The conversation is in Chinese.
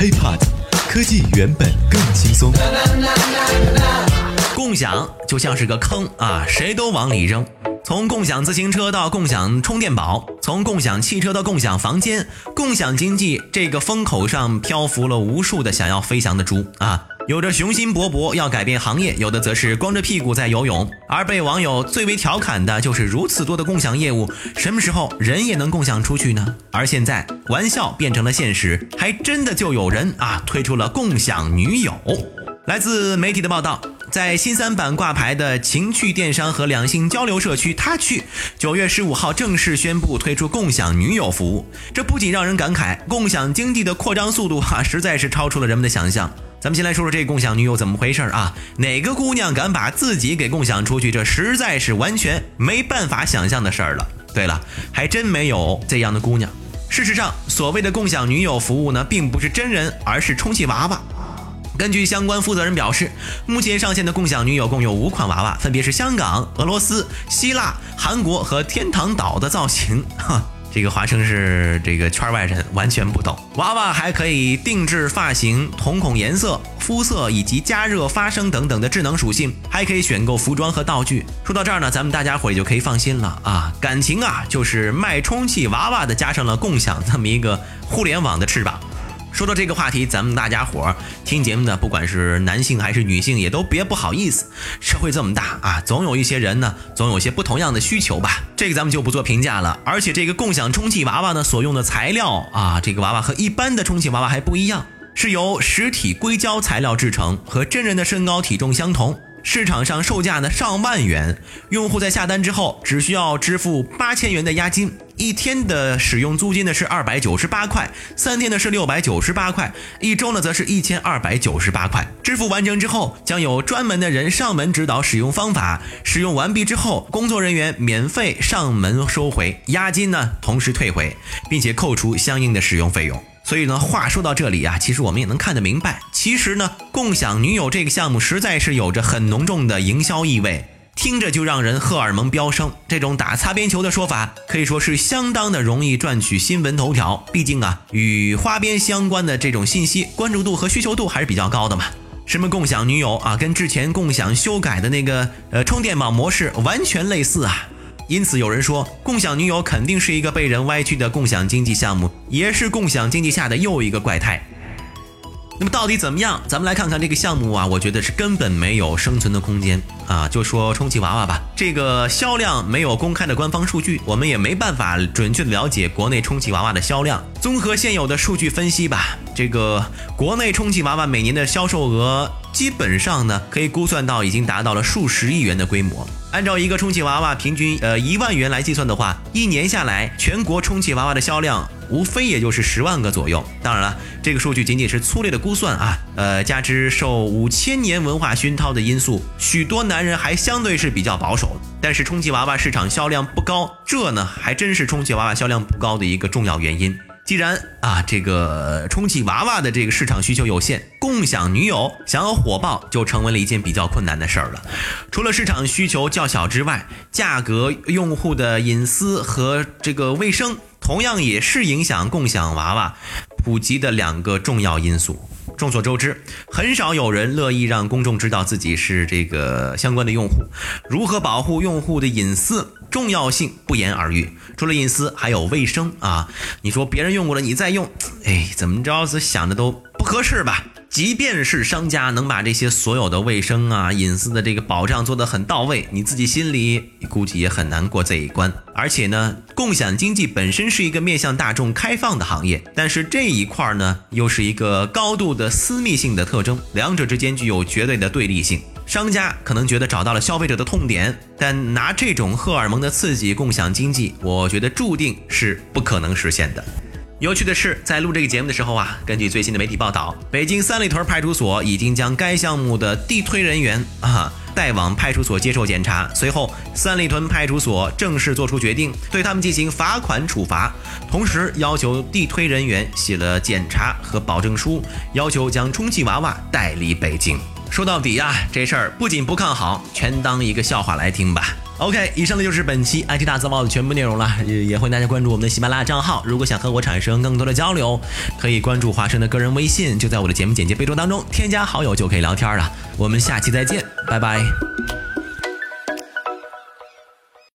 HiPod，科技原本更轻松。共享就像是个坑啊，谁都往里扔。从共享自行车到共享充电宝，从共享汽车到共享房间，共享经济这个风口上漂浮了无数的想要飞翔的猪啊！有着雄心勃勃要改变行业，有的则是光着屁股在游泳。而被网友最为调侃的就是如此多的共享业务，什么时候人也能共享出去呢？而现在玩笑变成了现实，还真的就有人啊推出了共享女友。来自媒体的报道。在新三板挂牌的情趣电商和两性交流社区，他去九月十五号正式宣布推出共享女友服务。这不仅让人感慨，共享经济的扩张速度哈，实在是超出了人们的想象。咱们先来说说这共享女友怎么回事儿啊？哪个姑娘敢把自己给共享出去？这实在是完全没办法想象的事儿了。对了，还真没有这样的姑娘。事实上，所谓的共享女友服务呢，并不是真人，而是充气娃娃。根据相关负责人表示，目前上线的共享女友共有五款娃娃，分别是香港、俄罗斯、希腊、韩国和天堂岛的造型。哈，这个华生是这个圈外人，完全不懂。娃娃还可以定制发型、瞳孔颜色、肤色以及加热、发声等等的智能属性，还可以选购服装和道具。说到这儿呢，咱们大家伙也就可以放心了啊，感情啊就是脉冲器娃娃的加上了共享这么一个互联网的翅膀。说到这个话题，咱们大家伙儿听节目的，不管是男性还是女性，也都别不好意思。社会这么大啊，总有一些人呢，总有些不同样的需求吧。这个咱们就不做评价了。而且这个共享充气娃娃呢，所用的材料啊，这个娃娃和一般的充气娃娃还不一样，是由实体硅胶材料制成，和真人的身高体重相同。市场上售价呢上万元，用户在下单之后只需要支付八千元的押金，一天的使用租金呢是二百九十八块，三天呢是六百九十八块，一周呢则是一千二百九十八块。支付完成之后，将有专门的人上门指导使用方法，使用完毕之后，工作人员免费上门收回押金呢，同时退回，并且扣除相应的使用费用。所以呢，话说到这里啊，其实我们也能看得明白，其实呢，共享女友这个项目实在是有着很浓重的营销意味，听着就让人荷尔蒙飙升。这种打擦边球的说法，可以说是相当的容易赚取新闻头条。毕竟啊，与花边相关的这种信息，关注度和需求度还是比较高的嘛。什么共享女友啊，跟之前共享修改的那个呃充电宝模式完全类似啊。因此，有人说，共享女友肯定是一个被人歪曲的共享经济项目，也是共享经济下的又一个怪胎。那么到底怎么样？咱们来看看这个项目啊，我觉得是根本没有生存的空间啊。就说充气娃娃吧，这个销量没有公开的官方数据，我们也没办法准确的了解国内充气娃娃的销量。综合现有的数据分析吧，这个国内充气娃娃每年的销售额基本上呢，可以估算到已经达到了数十亿元的规模。按照一个充气娃娃平均呃一万元来计算的话，一年下来，全国充气娃娃的销量。无非也就是十万个左右，当然了，这个数据仅仅是粗略的估算啊。呃，加之受五千年文化熏陶的因素，许多男人还相对是比较保守。但是充气娃娃市场销量不高，这呢还真是充气娃娃销量不高的一个重要原因。既然啊这个充气娃娃的这个市场需求有限，共享女友想要火爆就成为了一件比较困难的事儿了。除了市场需求较小之外，价格、用户的隐私和这个卫生。同样也是影响共享娃娃普及的两个重要因素。众所周知，很少有人乐意让公众知道自己是这个相关的用户。如何保护用户的隐私，重要性不言而喻。除了隐私，还有卫生啊！你说别人用过了，你再用，哎，怎么着是想着都合适吧？即便是商家能把这些所有的卫生啊、隐私的这个保障做得很到位，你自己心里估计也很难过这一关。而且呢，共享经济本身是一个面向大众开放的行业，但是这一块呢，又是一个高度的私密性的特征，两者之间具有绝对的对立性。商家可能觉得找到了消费者的痛点，但拿这种荷尔蒙的刺激共享经济，我觉得注定是不可能实现的。有趣的是，在录这个节目的时候啊，根据最新的媒体报道，北京三里屯派出所已经将该项目的地推人员啊带往派出所接受检查。随后，三里屯派出所正式作出决定，对他们进行罚款处罚，同时要求地推人员写了检查和保证书，要求将充气娃娃带离北京。说到底呀，这事儿不仅不看好，全当一个笑话来听吧。OK，以上呢就是本期 IT 大字报的全部内容了，也也欢迎大家关注我们的喜马拉雅账号。如果想和我产生更多的交流，可以关注华生的个人微信，就在我的节目简介备注当中添加好友就可以聊天了。我们下期再见，拜拜。